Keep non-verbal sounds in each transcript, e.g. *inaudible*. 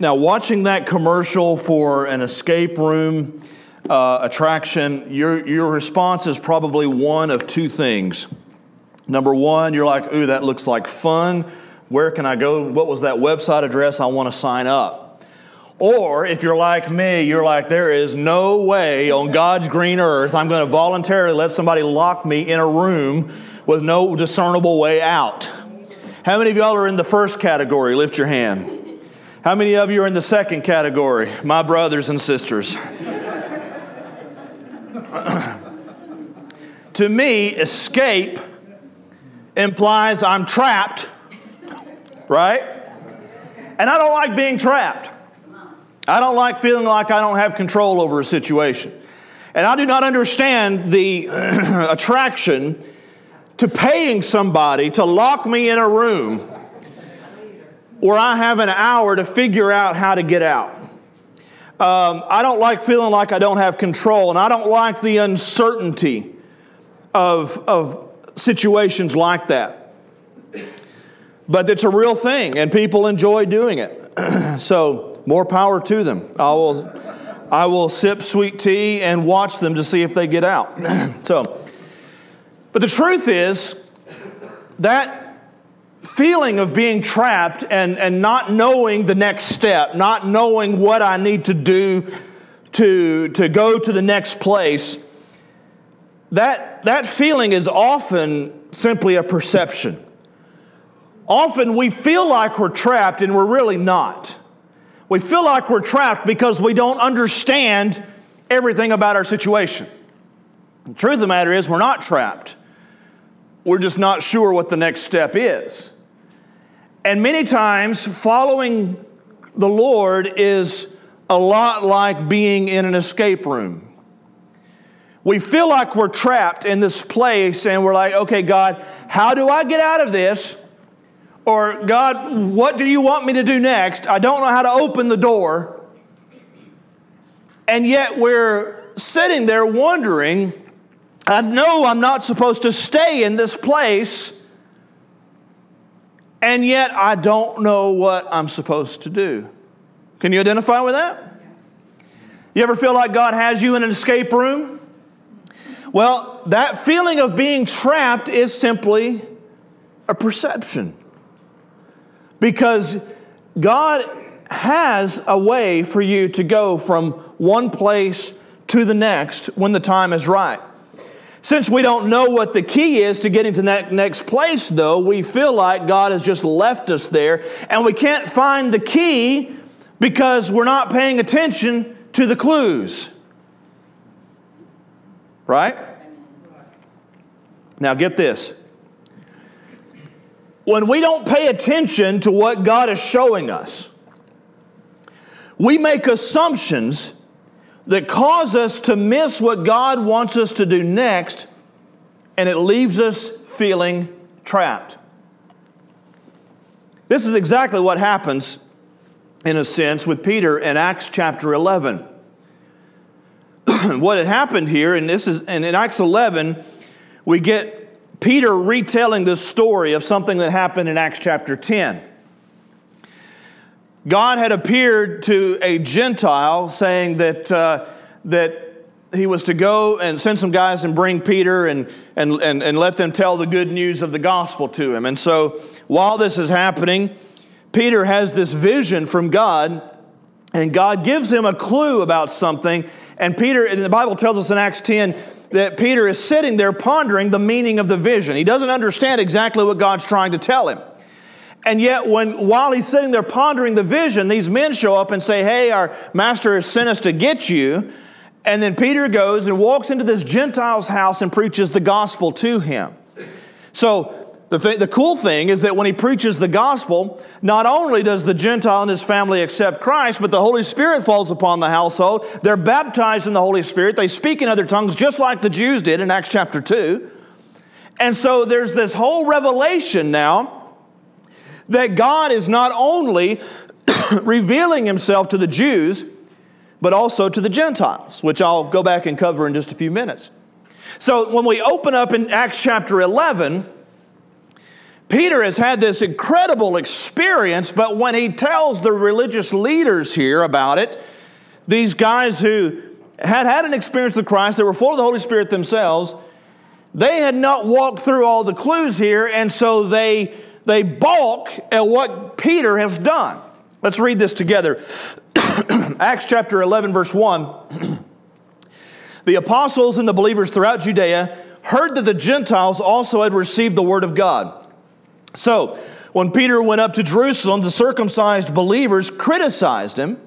Now, watching that commercial for an escape room uh, attraction, your, your response is probably one of two things. Number one, you're like, ooh, that looks like fun. Where can I go? What was that website address? I want to sign up. Or if you're like me, you're like, there is no way on God's green earth I'm going to voluntarily let somebody lock me in a room with no discernible way out. How many of y'all are in the first category? Lift your hand. How many of you are in the second category? My brothers and sisters. *clears throat* to me, escape implies I'm trapped, right? And I don't like being trapped. I don't like feeling like I don't have control over a situation. And I do not understand the *clears throat* attraction to paying somebody to lock me in a room where I have an hour to figure out how to get out. Um, I don't like feeling like I don't have control, and I don't like the uncertainty of, of situations like that. But it's a real thing, and people enjoy doing it. *clears throat* so, more power to them. I will, I will sip sweet tea and watch them to see if they get out. *clears throat* so, but the truth is that feeling of being trapped and, and not knowing the next step, not knowing what I need to do to, to go to the next place, that, that feeling is often simply a perception. Often we feel like we're trapped and we're really not. We feel like we're trapped because we don't understand everything about our situation. The truth of the matter is, we're not trapped. We're just not sure what the next step is. And many times, following the Lord is a lot like being in an escape room. We feel like we're trapped in this place and we're like, okay, God, how do I get out of this? Or, God, what do you want me to do next? I don't know how to open the door. And yet we're sitting there wondering, I know I'm not supposed to stay in this place and yet I don't know what I'm supposed to do. Can you identify with that? You ever feel like God has you in an escape room? Well, that feeling of being trapped is simply a perception. Because God has a way for you to go from one place to the next when the time is right. Since we don't know what the key is to getting to that next place, though, we feel like God has just left us there, and we can't find the key because we're not paying attention to the clues. Right? Now, get this. When we don't pay attention to what God is showing us, we make assumptions that cause us to miss what God wants us to do next, and it leaves us feeling trapped. This is exactly what happens, in a sense, with Peter in Acts chapter 11. *clears throat* what had happened here, and this is and in Acts 11, we get Peter retelling this story of something that happened in Acts chapter 10. God had appeared to a Gentile saying that, uh, that he was to go and send some guys and bring Peter and, and, and, and let them tell the good news of the gospel to him. And so while this is happening, Peter has this vision from God, and God gives him a clue about something. And Peter, and the Bible tells us in Acts 10 that Peter is sitting there pondering the meaning of the vision. He doesn't understand exactly what God's trying to tell him. And yet, when while he's sitting there pondering the vision, these men show up and say, Hey, our master has sent us to get you. And then Peter goes and walks into this Gentile's house and preaches the gospel to him. So, the, th- the cool thing is that when he preaches the gospel, not only does the Gentile and his family accept Christ, but the Holy Spirit falls upon the household. They're baptized in the Holy Spirit. They speak in other tongues just like the Jews did in Acts chapter 2. And so there's this whole revelation now that God is not only *coughs* revealing himself to the Jews, but also to the Gentiles, which I'll go back and cover in just a few minutes. So when we open up in Acts chapter 11, Peter has had this incredible experience, but when he tells the religious leaders here about it, these guys who had had an experience with Christ, they were full of the Holy Spirit themselves, they had not walked through all the clues here, and so they, they balk at what Peter has done. Let's read this together. *clears throat* Acts chapter 11, verse 1. *clears throat* the apostles and the believers throughout Judea heard that the Gentiles also had received the word of God. So, when Peter went up to Jerusalem, the circumcised believers criticized him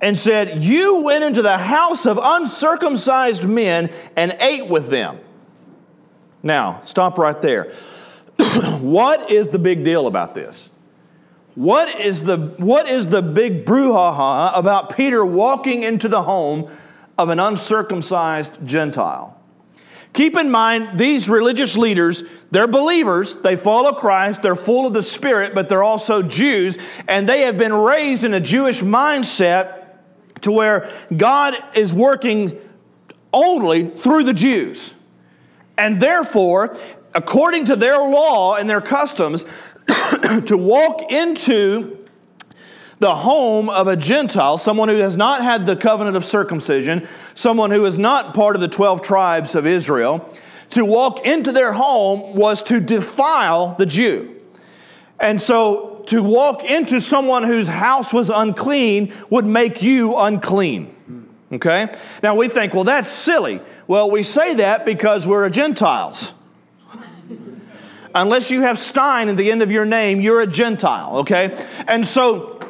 and said, You went into the house of uncircumcised men and ate with them. Now, stop right there. *clears throat* what is the big deal about this? What is the, what is the big brouhaha about Peter walking into the home of an uncircumcised Gentile? Keep in mind, these religious leaders, they're believers, they follow Christ, they're full of the Spirit, but they're also Jews, and they have been raised in a Jewish mindset to where God is working only through the Jews. And therefore, according to their law and their customs, *coughs* to walk into the home of a Gentile, someone who has not had the covenant of circumcision, someone who is not part of the 12 tribes of Israel, to walk into their home was to defile the Jew. And so to walk into someone whose house was unclean would make you unclean. Okay? Now we think, well, that's silly. Well, we say that because we're Gentiles. Unless you have Stein at the end of your name, you're a Gentile, okay? And so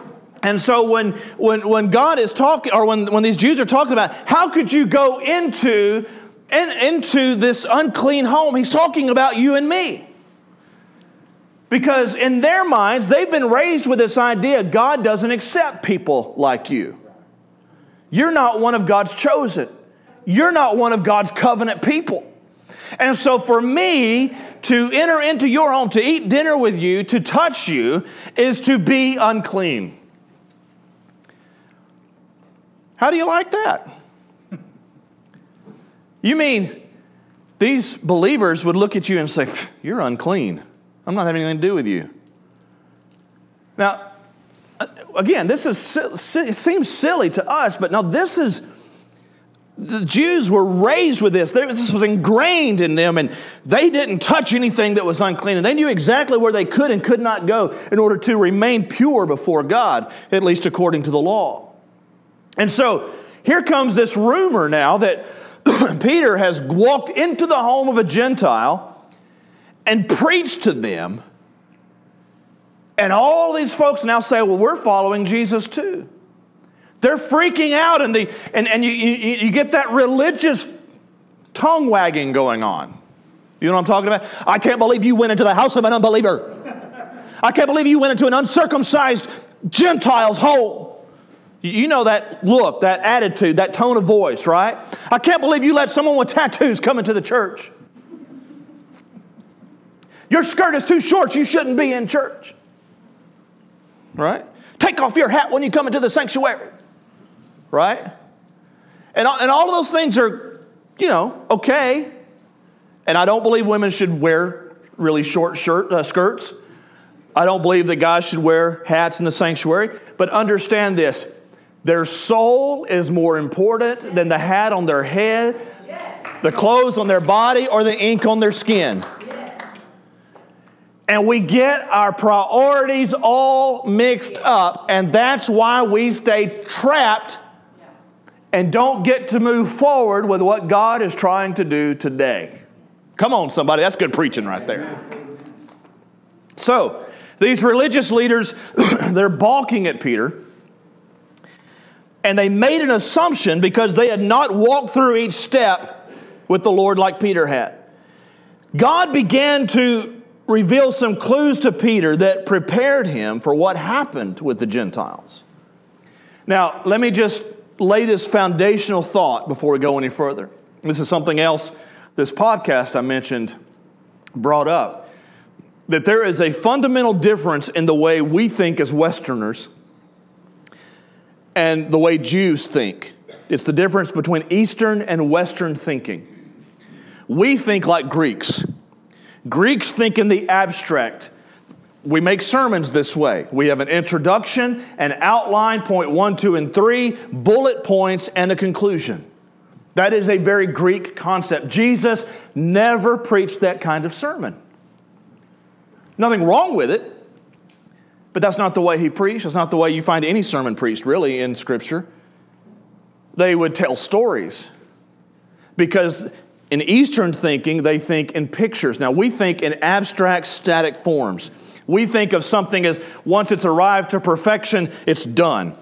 and so when, when, when God is talking, or when, when these Jews are talking about how could you go into, in, into this unclean home, he's talking about you and me. Because in their minds, they've been raised with this idea God doesn't accept people like you. You're not one of God's chosen. You're not one of God's covenant people. And so for me to enter into your home, to eat dinner with you, to touch you, is to be unclean. How do you like that? *laughs* You mean these believers would look at you and say, You're unclean. I'm not having anything to do with you. Now, uh, again, this is, seems silly to us, but now this is the Jews were raised with this. This was ingrained in them, and they didn't touch anything that was unclean. And they knew exactly where they could and could not go in order to remain pure before God, at least according to the law. And so here comes this rumor now that *clears throat* Peter has walked into the home of a Gentile and preached to them. And all these folks now say, well, we're following Jesus too. They're freaking out, and, the, and, and you, you, you get that religious tongue wagging going on. You know what I'm talking about? I can't believe you went into the house of an unbeliever. I can't believe you went into an uncircumcised Gentile's home. You know that look, that attitude, that tone of voice, right? I can't believe you let someone with tattoos come into the church. Your skirt is too short, you shouldn't be in church. Right? Take off your hat when you come into the sanctuary right? And, and all of those things are, you know, okay. And I don't believe women should wear really short shirt, uh, skirts. I don't believe that guys should wear hats in the sanctuary. But understand this their soul is more important than the hat on their head, the clothes on their body, or the ink on their skin. And we get our priorities all mixed up, and that's why we stay trapped and don't get to move forward with what God is trying to do today. Come on, somebody, that's good preaching right there. So, these religious leaders, *clears throat* they're balking at Peter. And they made an assumption because they had not walked through each step with the Lord like Peter had. God began to reveal some clues to Peter that prepared him for what happened with the Gentiles. Now, let me just lay this foundational thought before we go any further. This is something else this podcast I mentioned brought up that there is a fundamental difference in the way we think as Westerners and the way Jews think. It's the difference between Eastern and Western thinking. We think like Greeks. Greeks think in the abstract. We make sermons this way. We have an introduction, an outline, point one, two, and three, bullet points, and a conclusion. That is a very Greek concept. Jesus never preached that kind of sermon. Nothing wrong with it, but that's not the way he preached. That's not the way you find any sermon preached, really, in Scripture. They would tell stories because in Eastern thinking, they think in pictures. Now, we think in abstract, static forms. We think of something as once it's arrived to perfection, it's done.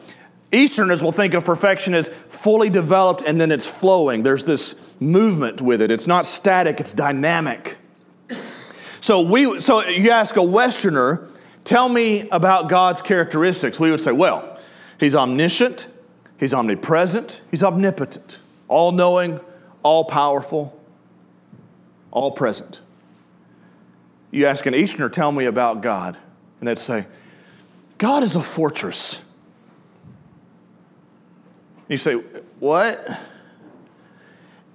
Easterners will think of perfection as fully developed and then it's flowing. There's this movement with it. It's not static, it's dynamic. So we so you ask a Westerner, tell me about God's characteristics. We would say, well, he's omniscient, he's omnipresent, he's omnipotent, all-knowing, all-powerful, all present. You ask an Easterner, tell me about God. And they'd say, God is a fortress. You say, what?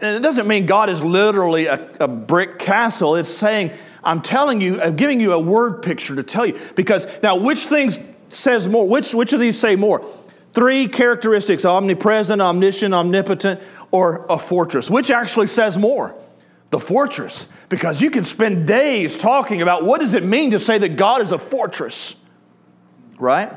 And it doesn't mean God is literally a, a, brick castle. It's saying, I'm telling you, I'm giving you a word picture to tell you. Because now, which things says more? Which, which of these say more? Three characteristics omnipresent, omniscient, omnipotent, or a fortress. Which actually says more? The fortress because you can spend days talking about what does it mean to say that God is a fortress, right?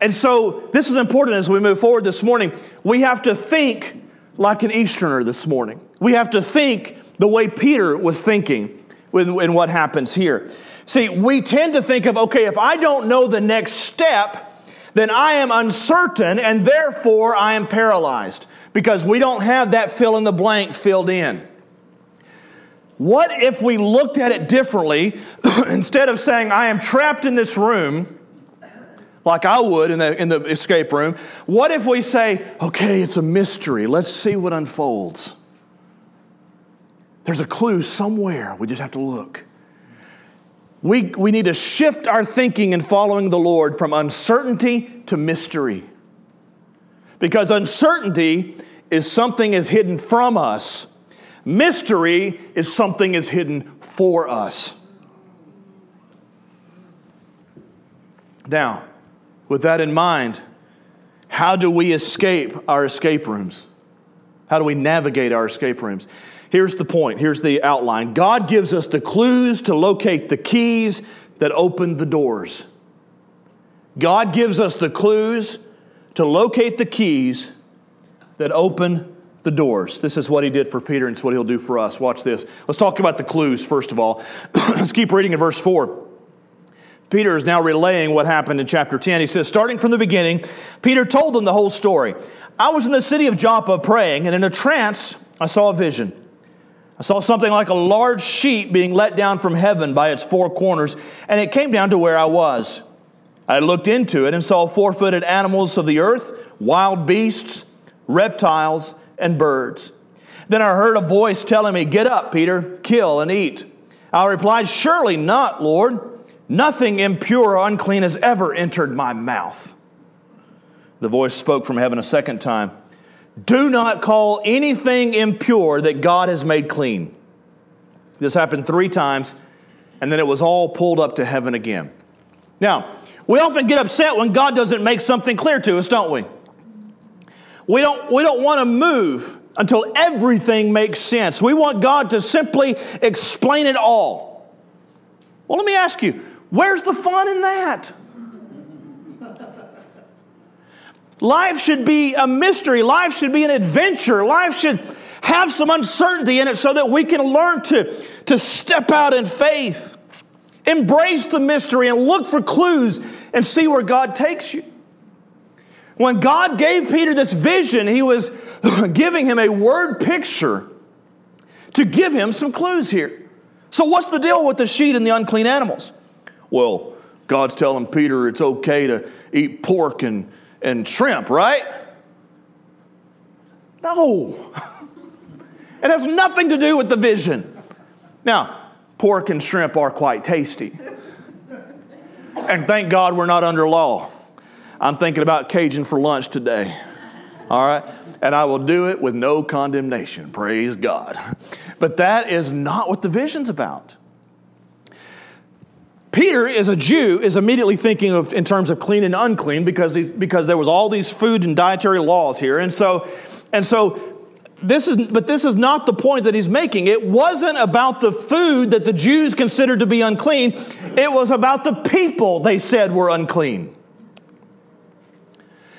And so this is important as we move forward this morning. We have to think like an Easterner this morning. We have to think the way Peter was thinking in what happens here. See, we tend to think of, okay, if I don't know the next step, then I am uncertain and therefore I am paralyzed because we don't have that fill in the blank filled in. What if we looked at it differently? *clears throat* Instead of saying, I am trapped in this room, like I would in the, in the escape room, what if we say, okay, it's a mystery. Let's see what unfolds. There's a clue somewhere. We just have to look. We, we need to shift our thinking in following the Lord from uncertainty to mystery. Because uncertainty is something is hidden from us Mystery is something is hidden for us. Now, with that in mind, how do we escape our escape rooms? How do we navigate our escape rooms? Here's the point. Here's the outline. God gives us the clues to locate the keys that open the doors. God gives us the clues to locate the keys that open the doors. This is what he did for Peter, and it's what he'll do for us. Watch this. Let's talk about the clues, first of all. *clears throat* Let's keep reading in verse 4. Peter is now relaying what happened in chapter 10. He says, starting from the beginning, Peter told them the whole story. I was in the city of Joppa praying, and in a trance, I saw a vision. I saw something like a large sheet being let down from heaven by its four corners, and it came down to where I was. I looked into it and saw four footed animals of the earth, wild beasts, reptiles, and birds. Then I heard a voice telling me, Get up, Peter, kill and eat. I replied, Surely not, Lord. Nothing impure or unclean has ever entered my mouth. The voice spoke from heaven a second time Do not call anything impure that God has made clean. This happened three times, and then it was all pulled up to heaven again. Now, we often get upset when God doesn't make something clear to us, don't we? We don't, we don't want to move until everything makes sense. We want God to simply explain it all. Well, let me ask you where's the fun in that? Life should be a mystery. Life should be an adventure. Life should have some uncertainty in it so that we can learn to, to step out in faith, embrace the mystery, and look for clues and see where God takes you. When God gave Peter this vision, he was *laughs* giving him a word picture to give him some clues here. So, what's the deal with the sheep and the unclean animals? Well, God's telling Peter it's okay to eat pork and, and shrimp, right? No. *laughs* It has nothing to do with the vision. Now, pork and shrimp are quite tasty. And thank God we're not under law. I'm thinking about Cajun for lunch today. All right? And I will do it with no condemnation. Praise God. But that is not what the vision's about. Peter, as a Jew, is immediately thinking of in terms of clean and unclean because, because there was all these food and dietary laws here. And so, and so this is, but this is not the point that he's making. It wasn't about the food that the Jews considered to be unclean, it was about the people they said were unclean.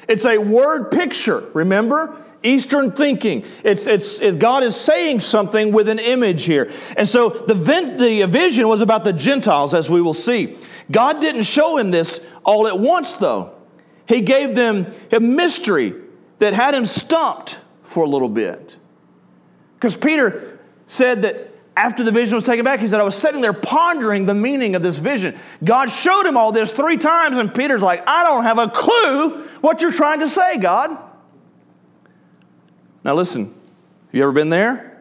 It's a word picture, remember? Eastern thinking. It's, it's, it, God is saying something with an image here. And so the, the vision was about the Gentiles, as we will see. God didn't show him this all at once, though. He gave them a mystery that had him stumped for a little bit. Because Peter said that after the vision was taken back, he said, I was sitting there pondering the meaning of this vision. God showed him all this three times, and Peter's like, I don't have a clue what you're trying to say, God. Now, listen, you ever been there?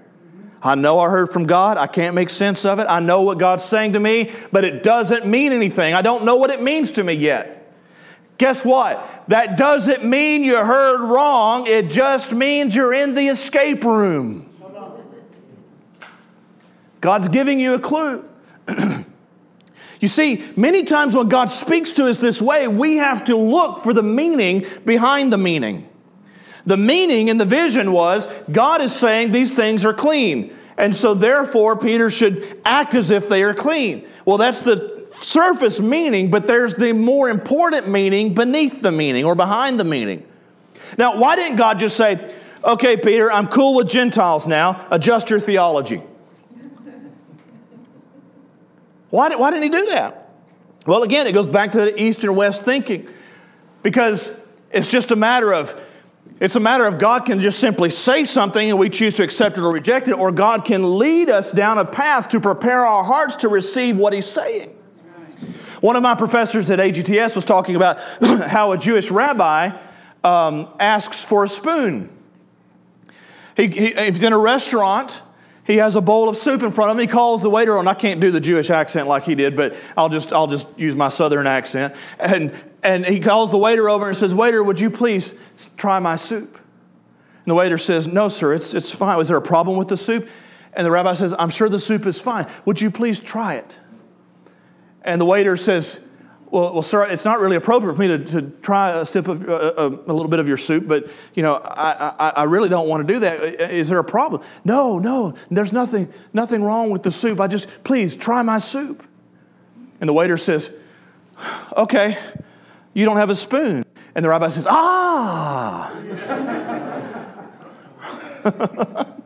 I know I heard from God. I can't make sense of it. I know what God's saying to me, but it doesn't mean anything. I don't know what it means to me yet. Guess what? That doesn't mean you heard wrong. It just means you're in the escape room. God's giving you a clue. *clears throat* you see, many times when God speaks to us this way, we have to look for the meaning behind the meaning. The meaning in the vision was God is saying these things are clean. And so, therefore, Peter should act as if they are clean. Well, that's the surface meaning, but there's the more important meaning beneath the meaning or behind the meaning. Now, why didn't God just say, okay, Peter, I'm cool with Gentiles now, adjust your theology? Why, why didn't he do that? Well, again, it goes back to the east and west thinking because it's just a matter of it's a matter of God can just simply say something and we choose to accept it or reject it, or God can lead us down a path to prepare our hearts to receive what He's saying. One of my professors at AGTS was talking about *clears throat* how a Jewish rabbi um, asks for a spoon. He, he, he's in a restaurant. He has a bowl of soup in front of him. He calls the waiter on. I can't do the Jewish accent like he did, but I'll just, I'll just use my southern accent. And, and he calls the waiter over and says, Waiter, would you please try my soup? And the waiter says, No, sir, it's, it's fine. Was there a problem with the soup? And the rabbi says, I'm sure the soup is fine. Would you please try it? And the waiter says, well, well, sir, it's not really appropriate for me to, to try a sip of uh, a, uh, a, little bit of your soup, but you know, I, I, I, really don't want to do that. Is there a problem? No, no, there's nothing, nothing wrong with the soup. I just, please try my soup. And the waiter says, okay, you don't have a spoon. And the rabbi says, ah. *laughs*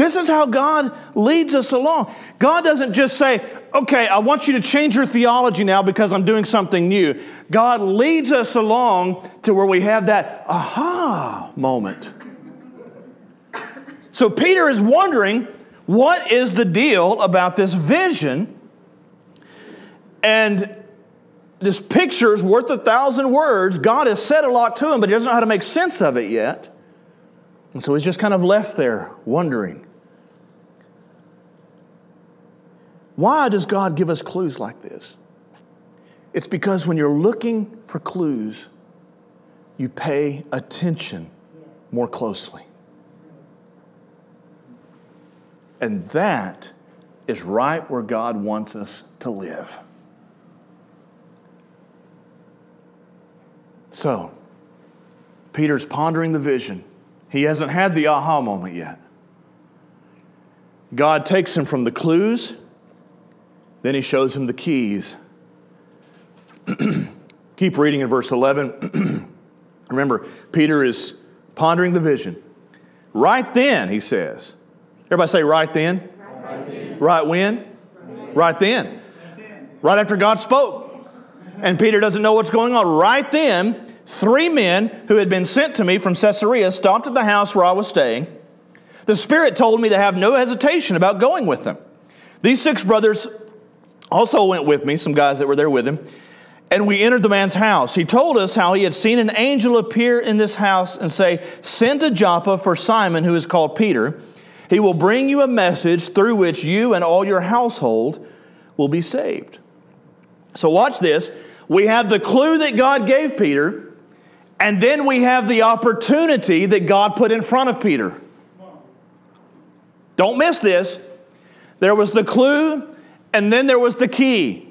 This is how God leads us along. God doesn't just say, okay, I want you to change your theology now because I'm doing something new. God leads us along to where we have that aha moment. So Peter is wondering, what is the deal about this vision? And this picture is worth a thousand words. God has said a lot to him, but he doesn't know how to make sense of it yet. And so he's just kind of left there wondering. Why does God give us clues like this? It's because when you're looking for clues, you pay attention more closely. And that is right where God wants us to live. So, Peter's pondering the vision. He hasn't had the aha moment yet. God takes him from the clues then he shows him the keys. *clears throat* Keep reading in verse 11. *clears throat* Remember, Peter is pondering the vision. Right then, he says. Everybody say, right then. Right, then. when? Right, right then. Right after God spoke. And Peter doesn't know what's going on. Right then, three men who had been sent to me from Caesarea stopped at the house where I was staying. The Spirit told me to have no hesitation about going with them. These six brothers also went with me, some guys that were there with him, and we entered the man's house. He told us how he had seen an angel appear in this house and say, Send to Joppa for Simon, who is called Peter. He will bring you a message through which you and all your household will be saved. So, watch this. We have the clue that God gave Peter, And then we have the opportunity that God put in front of Peter. Don't miss this. There was the clue, and then there was the key.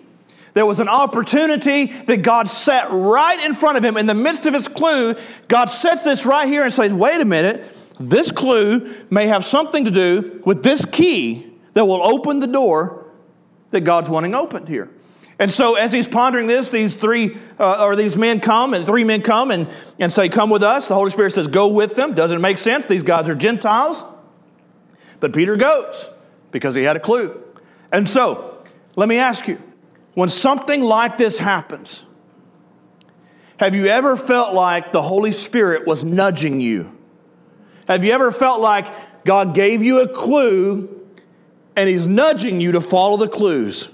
There was an opportunity that God set right in front of him. In the midst of his clue, God sets this right here and says, wait a minute, this clue may have something to do with this key that will open the door that God's wanting opened here. And so, as he's pondering this, these three uh, or these men come, and three men come and, and say, Come with us. The Holy Spirit says, Go with them. Doesn't make sense. These guys are Gentiles. But Peter goes because he had a clue. And so, let me ask you when something like this happens, have you ever felt like the Holy Spirit was nudging you? Have you ever felt like God gave you a clue and He's nudging you to follow the clues?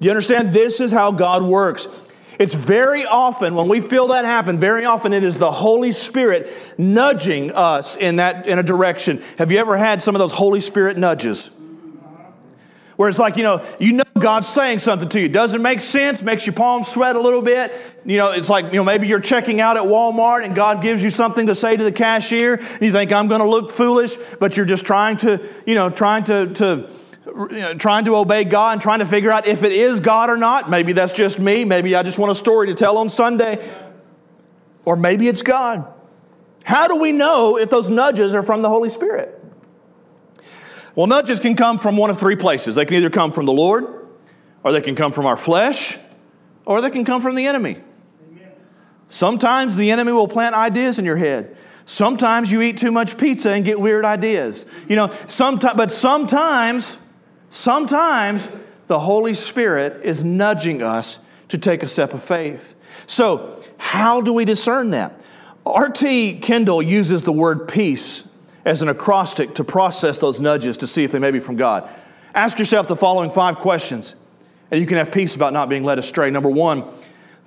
You understand? This is how God works. It's very often, when we feel that happen, very often it is the Holy Spirit nudging us in, that, in a direction. Have you ever had some of those Holy Spirit nudges? Where it's like, you know, you know God's saying something to you. Doesn't make sense, makes your palms sweat a little bit. You know, it's like, you know, maybe you're checking out at Walmart and God gives you something to say to the cashier. And you think, I'm going to look foolish, but you're just trying to, you know, trying to, to you know, trying to obey God and trying to figure out if it is God or not. Maybe that's just me. Maybe I just want a story to tell on Sunday. Or maybe it's God. How do we know if those nudges are from the Holy Spirit? Well, nudges can come from one of three places. They can either come from the Lord, or they can come from our flesh, or they can come from the enemy. Sometimes the enemy will plant ideas in your head. Sometimes you eat too much pizza and get weird ideas. You know, sometimes, but sometimes, sometimes the Holy Spirit is nudging us to take a step of faith. So, how do we discern that? R.T. Kendall uses the word peace as an acrostic to process those nudges to see if they may be from God. Ask yourself the following five questions, and you can have peace about not being led astray. Number one,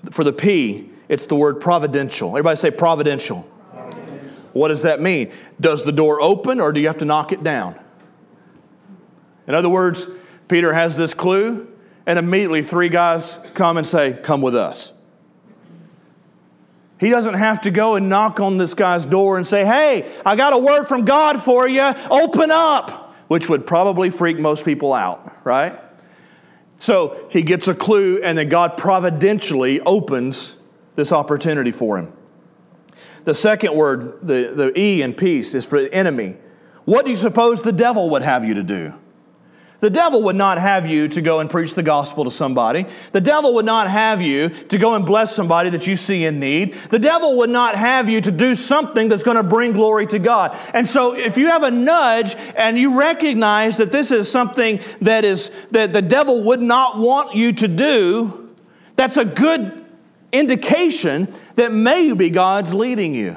for the P, it's the word providential. Everybody say providential. providential. What does that mean? Does the door open or do you have to knock it down? In other words, Peter has this clue, and immediately three guys come and say, Come with us. He doesn't have to go and knock on this guy's door and say, Hey, I got a word from God for you. Open up, which would probably freak most people out, right? So he gets a clue, and then God providentially opens this opportunity for him. The second word, the, the E in peace, is for enemy. What do you suppose the devil would have you to do? The devil would not have you to go and preach the gospel to somebody. The devil would not have you to go and bless somebody that you see in need. The devil would not have you to do something that's going to bring glory to God. And so if you have a nudge and you recognize that this is something that is that the devil would not want you to do, that's a good indication that maybe God's leading you.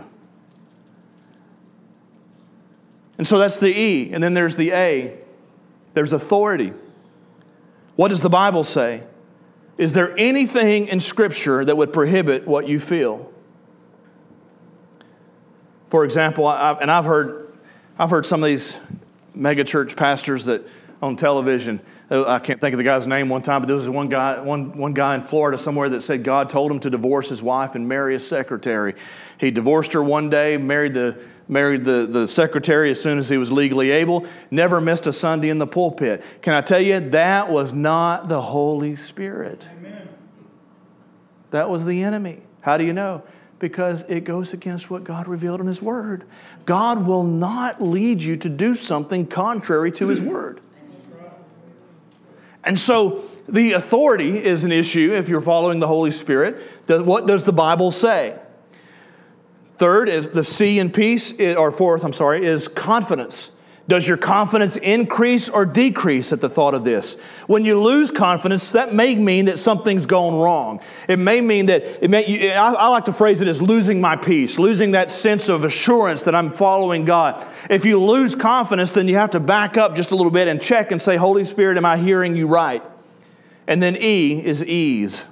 And so that's the E. And then there's the A. There's authority. What does the Bible say? Is there anything in Scripture that would prohibit what you feel? For example, I, and I've heard, I've heard some of these megachurch pastors that on television. Uh, I can't think of the guy's name one time, but there was one guy, one, one guy in Florida somewhere that said God told him to divorce his wife and marry a secretary. He divorced her one day, married the married the, the secretary as soon as he was legally able, never missed a Sunday in the pulpit. Can I tell you, that was not the Holy Spirit. Amen. That was the enemy. How do you know? Because it goes against what God revealed in His Word. God will not lead you to do something contrary to His Word. And so the authority is an issue if you're following the Holy Spirit. What does the Bible say? Third is the C in peace, or fourth, I'm sorry, is confidence. Does your confidence increase or decrease at the thought of this? When you lose confidence, that may mean that something's gone wrong. It may mean that, it may, I, I like to phrase it as losing my peace, losing that sense of assurance that I'm following God. If you lose confidence, then you have to back up just a little bit and check and say, Holy Spirit, am I hearing you right? And then E is ease.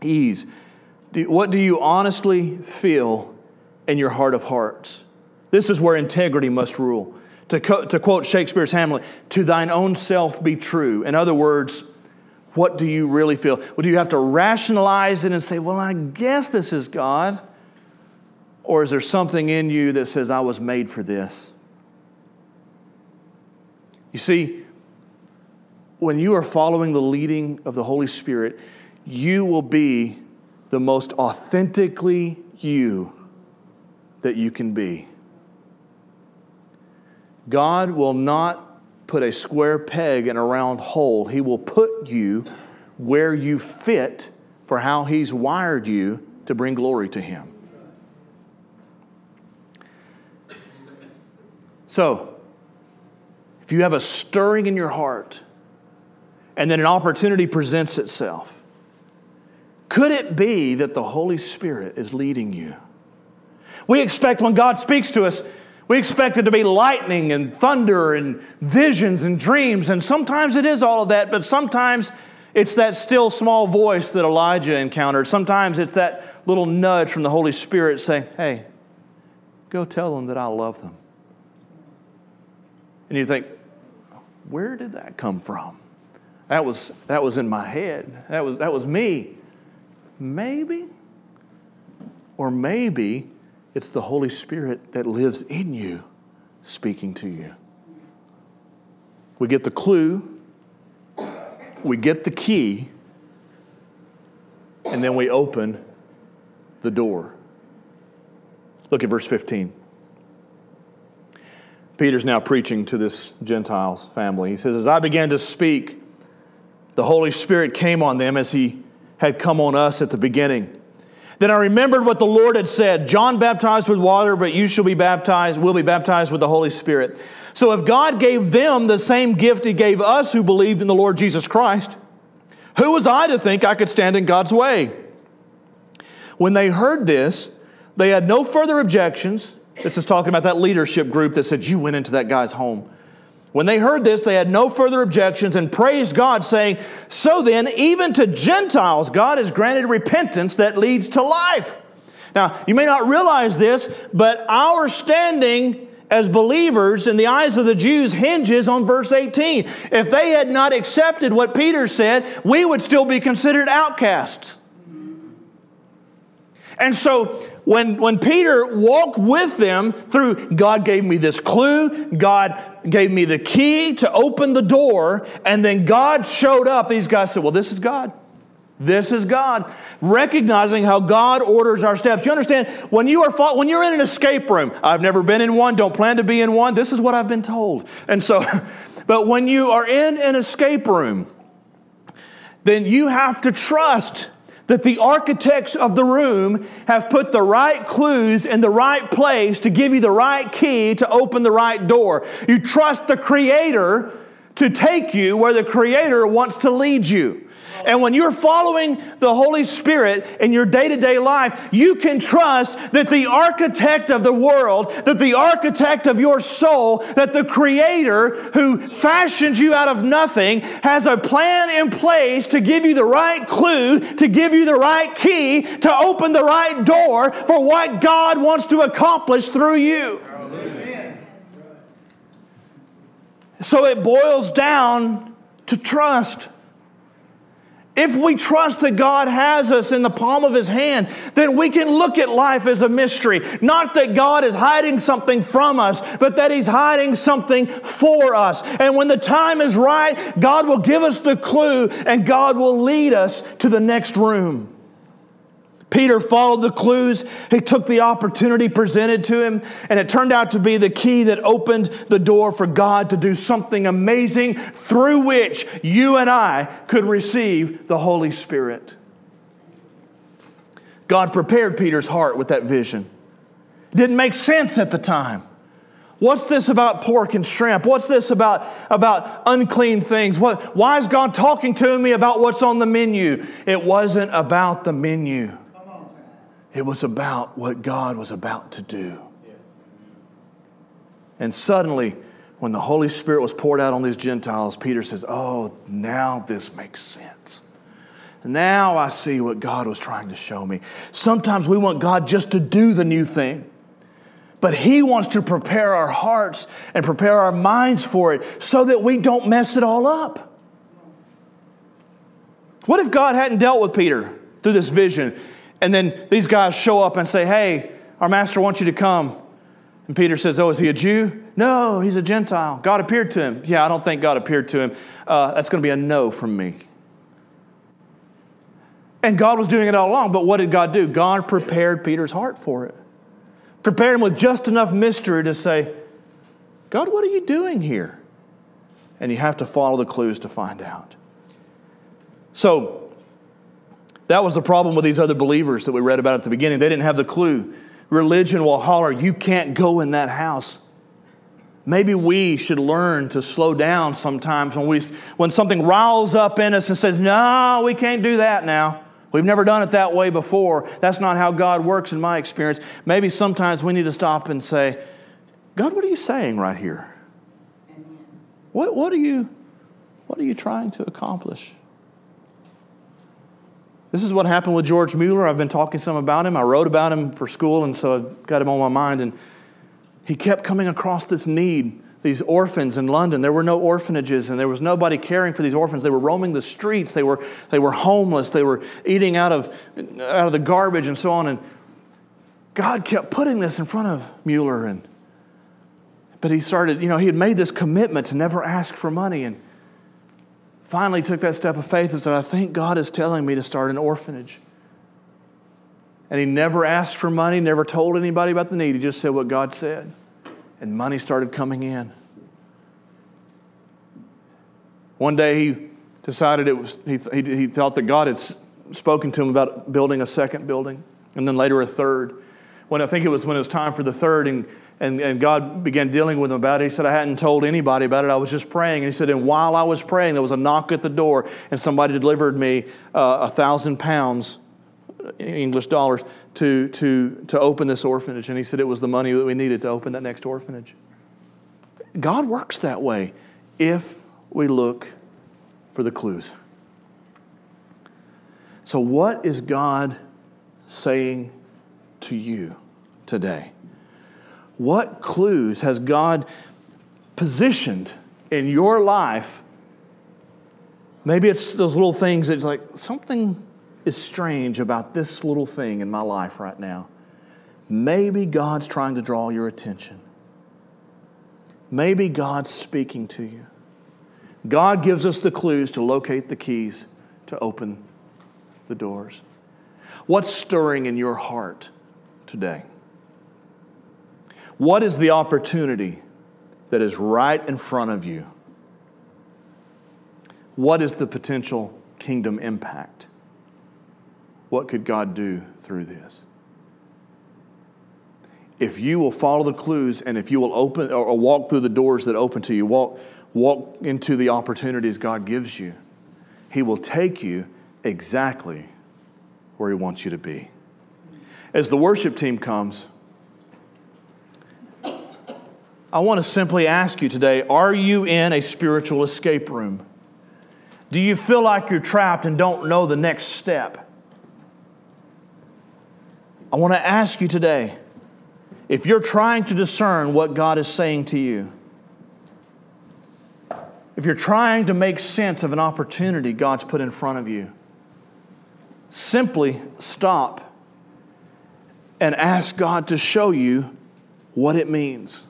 Ease. What do you honestly feel in your heart of hearts? This is where integrity must rule. To, co- to quote Shakespeare's Hamlet, to thine own self be true. In other words, what do you really feel? Well, do you have to rationalize it and say, well, I guess this is God? Or is there something in you that says, I was made for this? You see, when you are following the leading of the Holy Spirit, you will be the most authentically you that you can be. God will not put a square peg in a round hole. He will put you where you fit for how He's wired you to bring glory to Him. So, if you have a stirring in your heart and then an opportunity presents itself, could it be that the Holy Spirit is leading you? We expect when God speaks to us, we expect it to be lightning and thunder and visions and dreams, and sometimes it is all of that, but sometimes it's that still small voice that Elijah encountered. Sometimes it's that little nudge from the Holy Spirit saying, Hey, go tell them that I love them. And you think, Where did that come from? That was, that was in my head. That was, that was me. Maybe. Or maybe it's the Holy Spirit that lives in you speaking to you. We get the clue, we get the key, and then we open the door. Look at verse 15. Peter's now preaching to this Gentiles family. He says, As I began to speak, the Holy Spirit came on them as he had come on us at the beginning. Then I remembered what the Lord had said John baptized with water, but you shall be baptized, will be baptized with the Holy Spirit. So if God gave them the same gift He gave us who believed in the Lord Jesus Christ, who was I to think I could stand in God's way? When they heard this, they had no further objections. This is talking about that leadership group that said, You went into that guy's home. When they heard this, they had no further objections and praised God, saying, So then, even to Gentiles, God has granted repentance that leads to life. Now, you may not realize this, but our standing as believers in the eyes of the Jews hinges on verse 18. If they had not accepted what Peter said, we would still be considered outcasts. And so when, when Peter walked with them through, God gave me this clue, God gave me the key to open the door, and then God showed up. These guys said, Well, this is God. This is God. Recognizing how God orders our steps. You understand, when you are when you're in an escape room, I've never been in one, don't plan to be in one, this is what I've been told. And so, *laughs* but when you are in an escape room, then you have to trust that the architects of the room have put the right clues in the right place to give you the right key to open the right door. You trust the Creator to take you where the Creator wants to lead you. And when you're following the Holy Spirit in your day to day life, you can trust that the architect of the world, that the architect of your soul, that the Creator who fashioned you out of nothing has a plan in place to give you the right clue, to give you the right key, to open the right door for what God wants to accomplish through you. Amen. So it boils down to trust. If we trust that God has us in the palm of His hand, then we can look at life as a mystery. Not that God is hiding something from us, but that He's hiding something for us. And when the time is right, God will give us the clue and God will lead us to the next room. Peter followed the clues. He took the opportunity presented to him, and it turned out to be the key that opened the door for God to do something amazing through which you and I could receive the Holy Spirit. God prepared Peter's heart with that vision. Didn't make sense at the time. What's this about pork and shrimp? What's this about, about unclean things? What, why is God talking to me about what's on the menu? It wasn't about the menu. It was about what God was about to do. And suddenly, when the Holy Spirit was poured out on these Gentiles, Peter says, Oh, now this makes sense. Now I see what God was trying to show me. Sometimes we want God just to do the new thing, but He wants to prepare our hearts and prepare our minds for it so that we don't mess it all up. What if God hadn't dealt with Peter through this vision? And then these guys show up and say, Hey, our master wants you to come. And Peter says, Oh, is he a Jew? No, he's a Gentile. God appeared to him. Yeah, I don't think God appeared to him. Uh, that's going to be a no from me. And God was doing it all along, but what did God do? God prepared Peter's heart for it. Prepared him with just enough mystery to say, God, what are you doing here? And you have to follow the clues to find out. So, that was the problem with these other believers that we read about at the beginning. They didn't have the clue. Religion will holler, you can't go in that house. Maybe we should learn to slow down sometimes when, we, when something riles up in us and says, No, we can't do that now. We've never done it that way before. That's not how God works in my experience. Maybe sometimes we need to stop and say, God, what are you saying right here? What, what, are, you, what are you trying to accomplish? This is what happened with George Mueller. I've been talking some about him. I wrote about him for school, and so I got him on my mind. And he kept coming across this need, these orphans in London. There were no orphanages, and there was nobody caring for these orphans. They were roaming the streets. They were, they were homeless. They were eating out of, out of the garbage and so on. And God kept putting this in front of Mueller. And, but he started, you know, he had made this commitment to never ask for money. And finally took that step of faith and said, I think God is telling me to start an orphanage. And he never asked for money, never told anybody about the need. He just said what God said. And money started coming in. One day he decided it was, he, he, he thought that God had spoken to him about building a second building, and then later a third. When I think it was when it was time for the third, and and, and God began dealing with him about it. He said, I hadn't told anybody about it. I was just praying. And he said, and while I was praying, there was a knock at the door, and somebody delivered me uh, a thousand pounds, English dollars, to, to, to open this orphanage. And he said it was the money that we needed to open that next orphanage. God works that way if we look for the clues. So, what is God saying to you today? What clues has God positioned in your life? Maybe it's those little things that's like something is strange about this little thing in my life right now. Maybe God's trying to draw your attention. Maybe God's speaking to you. God gives us the clues to locate the keys to open the doors. What's stirring in your heart today? What is the opportunity that is right in front of you? What is the potential kingdom impact? What could God do through this? If you will follow the clues and if you will open or walk through the doors that open to you, walk, walk into the opportunities God gives you, He will take you exactly where He wants you to be. As the worship team comes, I want to simply ask you today are you in a spiritual escape room? Do you feel like you're trapped and don't know the next step? I want to ask you today if you're trying to discern what God is saying to you, if you're trying to make sense of an opportunity God's put in front of you, simply stop and ask God to show you what it means.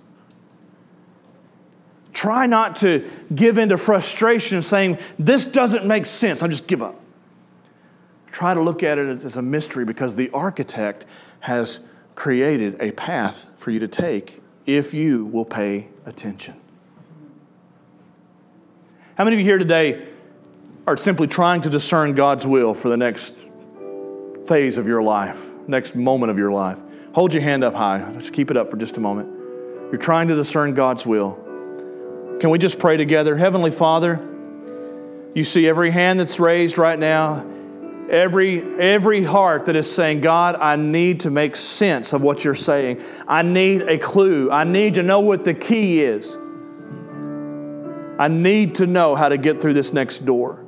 Try not to give into frustration saying, This doesn't make sense. I'll just give up. Try to look at it as a mystery because the architect has created a path for you to take if you will pay attention. How many of you here today are simply trying to discern God's will for the next phase of your life, next moment of your life? Hold your hand up high. Just keep it up for just a moment. You're trying to discern God's will. Can we just pray together? Heavenly Father, you see every hand that's raised right now, every, every heart that is saying, God, I need to make sense of what you're saying. I need a clue. I need to know what the key is. I need to know how to get through this next door.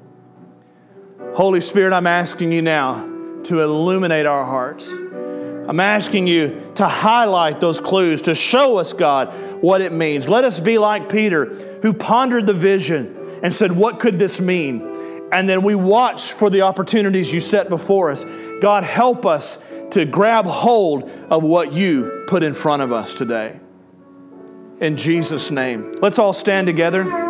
Holy Spirit, I'm asking you now to illuminate our hearts. I'm asking you to highlight those clues, to show us, God, what it means. Let us be like Peter, who pondered the vision and said, What could this mean? and then we watch for the opportunities you set before us. God, help us to grab hold of what you put in front of us today. In Jesus' name. Let's all stand together.